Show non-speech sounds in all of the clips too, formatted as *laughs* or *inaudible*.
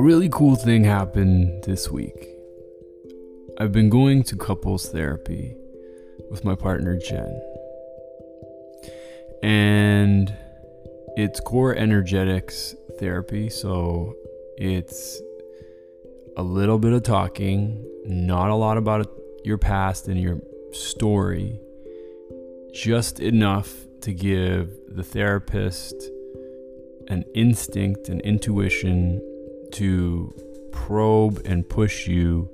a really cool thing happened this week. I've been going to couples therapy with my partner Jen. And it's core energetics therapy, so it's a little bit of talking, not a lot about your past and your story, just enough to give the therapist an instinct an intuition to probe and push you,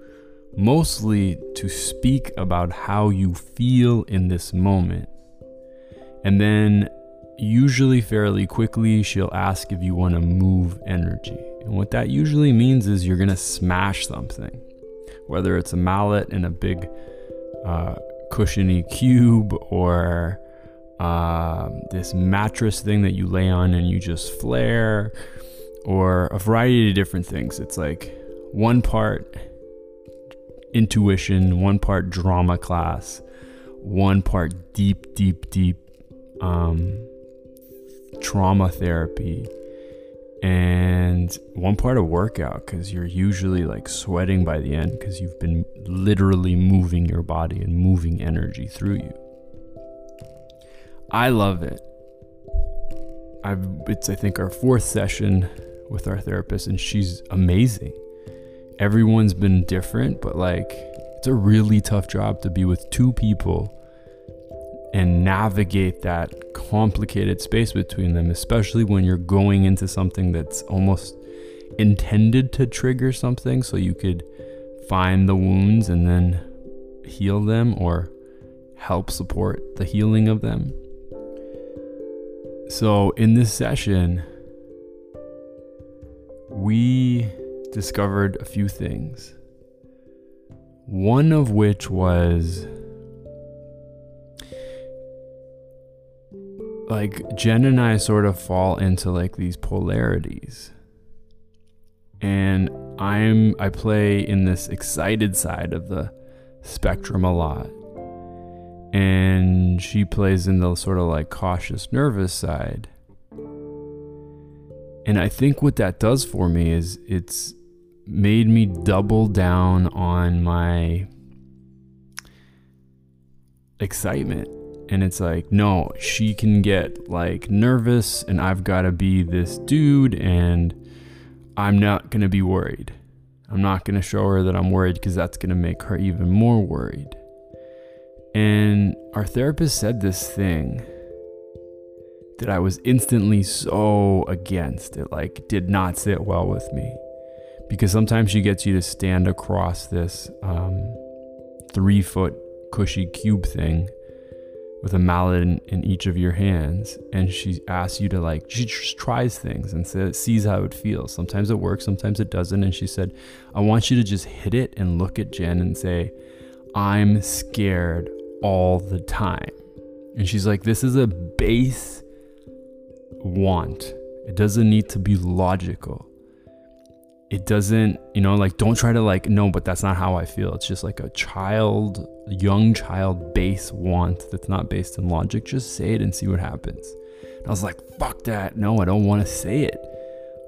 mostly to speak about how you feel in this moment. And then, usually fairly quickly, she'll ask if you want to move energy. And what that usually means is you're going to smash something, whether it's a mallet in a big uh, cushiony cube or um, this mattress thing that you lay on and you just flare, or a variety of different things. It's like one part intuition, one part drama class, one part deep, deep, deep um, trauma therapy, and one part of workout because you're usually like sweating by the end because you've been literally moving your body and moving energy through you. I love it. I've, it's, I think, our fourth session with our therapist, and she's amazing. Everyone's been different, but like, it's a really tough job to be with two people and navigate that complicated space between them, especially when you're going into something that's almost intended to trigger something so you could find the wounds and then heal them or help support the healing of them. So, in this session, we discovered a few things. One of which was like Jen and I sort of fall into like these polarities. And I'm I play in this excited side of the spectrum a lot and she plays in the sort of like cautious, nervous side. And I think what that does for me is it's made me double down on my excitement. And it's like, no, she can get like nervous, and I've got to be this dude, and I'm not going to be worried. I'm not going to show her that I'm worried because that's going to make her even more worried. And our therapist said this thing that I was instantly so against. It like did not sit well with me because sometimes she gets you to stand across this um, three foot cushy cube thing with a mallet in, in, each of your hands and she asks you to like she just tries things and says, sees how it feels sometimes it works sometimes it doesn't and she said i want you to just hit it and look at jen and say i'm scared all the time. And she's like, this is a base want. It doesn't need to be logical. It doesn't, you know, like don't try to like, no, but that's not how I feel. It's just like a child, young child base want that's not based in logic. Just say it and see what happens. And I was like, fuck that. No, I don't want to say it.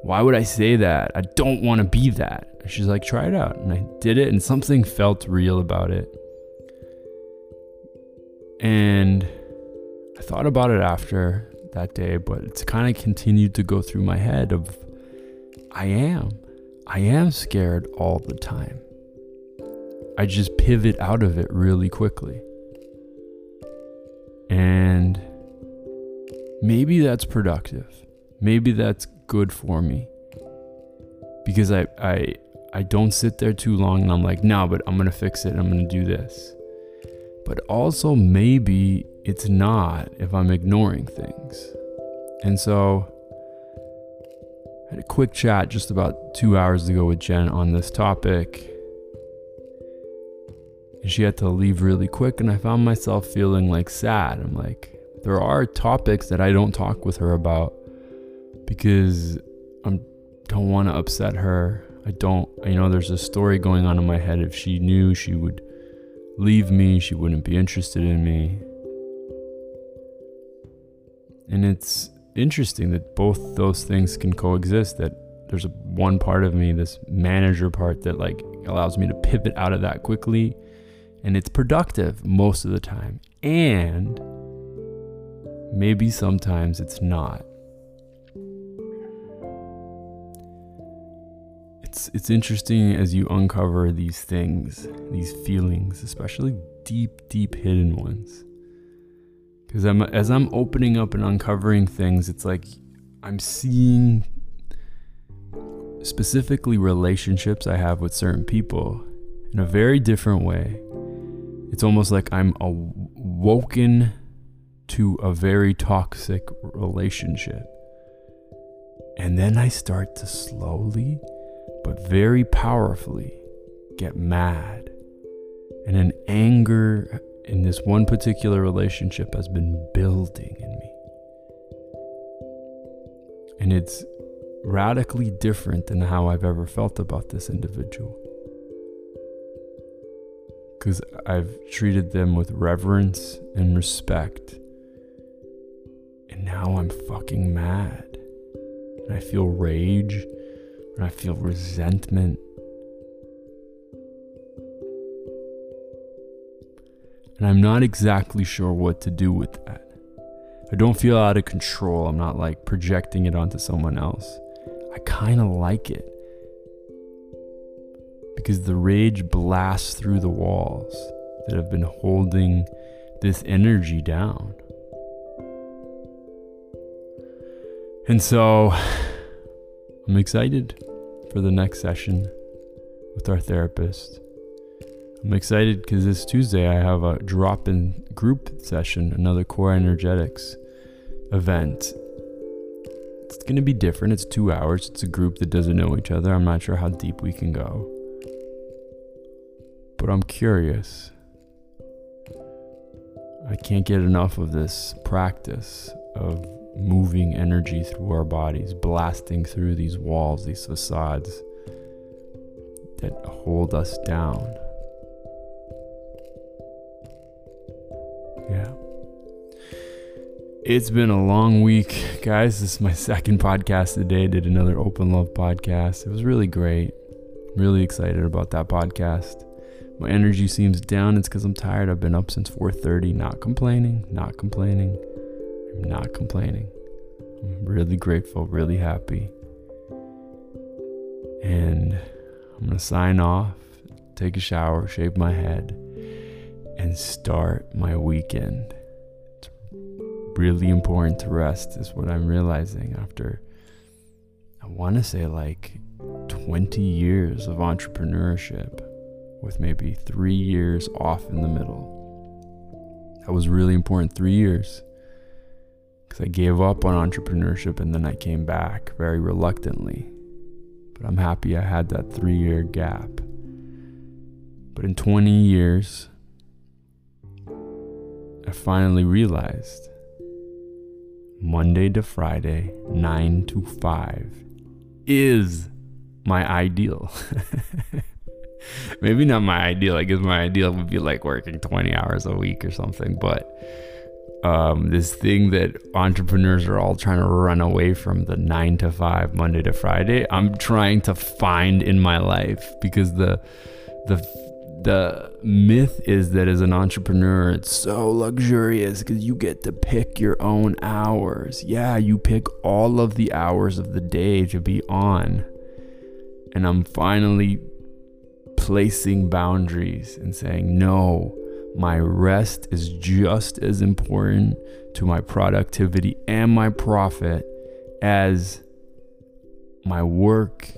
Why would I say that? I don't want to be that. And she's like, try it out. And I did it, and something felt real about it. And I thought about it after that day, but it's kind of continued to go through my head of I am. I am scared all the time. I just pivot out of it really quickly. And maybe that's productive. Maybe that's good for me. Because I I I don't sit there too long and I'm like, no, but I'm gonna fix it. I'm gonna do this but also maybe it's not if I'm ignoring things. And so I had a quick chat just about two hours ago with Jen on this topic. And she had to leave really quick, and I found myself feeling like sad. I'm like, there are topics that I don't talk with her about because I don't want to upset her. I don't, you know, there's a story going on in my head. If she knew, she would leave me, she wouldn't be interested in me. And it's interesting that both those things can coexist that there's a one part of me, this manager part that like allows me to pivot out of that quickly and it's productive most of the time. And maybe sometimes it's not. It's it's interesting as you uncover these things, these feelings, especially deep deep hidden ones. Cuz I'm as I'm opening up and uncovering things, it's like I'm seeing specifically relationships I have with certain people in a very different way. It's almost like I'm awoken to a very toxic relationship. And then I start to slowly, but very powerfully, get mad. And an anger in this one particular relationship has been building in me. And it's radically different than how I've ever felt about this individual. Because I've treated them with reverence and respect. And now I'm fucking mad. And I feel rage. I feel resentment. And I'm not exactly sure what to do with that. I don't feel out of control. I'm not like projecting it onto someone else. I kind of like it. Because the rage blasts through the walls that have been holding this energy down. And so *sighs* I'm excited for the next session with our therapist. I'm excited because this Tuesday I have a drop in group session, another core energetics event it's going to be different. It's two hours. It's a group that doesn't know each other. I'm not sure how deep we can go. But I'm curious. I can't get enough of this practice of moving energy through our bodies, blasting through these walls, these facades that hold us down. Yeah. It's been a long week, guys. This is my second podcast today. Did another open love podcast. It was really great. really excited about that podcast. My energy seems down. It's because I'm tired. I've been up since 4:30. Not complaining. Not complaining. Not complaining. I'm really grateful. Really happy. And I'm gonna sign off, take a shower, shave my head, and start my weekend It's really important to rest, is what I'm realizing after, I want to say, like 20 years of entrepreneurship with maybe three years off in the middle. That was really important, three years. Because I gave up on entrepreneurship and then I came back very reluctantly. But I'm happy I had that three year gap. But in 20 years, I finally realized Monday to Friday, 9 to 5, is my ideal. *laughs* Maybe not my ideal. I guess my ideal would be like working 20 hours a week or something. But um, this thing that entrepreneurs are all trying to run away from the nine to five, Monday to Friday, I'm trying to find in my life because the the the myth is that as an entrepreneur, it's so luxurious because you get to pick your own hours. Yeah, you pick all of the hours of the day to be on. And I'm finally placing boundaries and saying, no, my rest is just as important to my productivity and my profit as my work,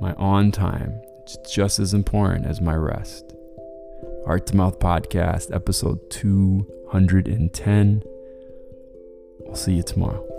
my on time it's just as important as my rest. Heart to Mouth Podcast, episode 210. We'll see you tomorrow.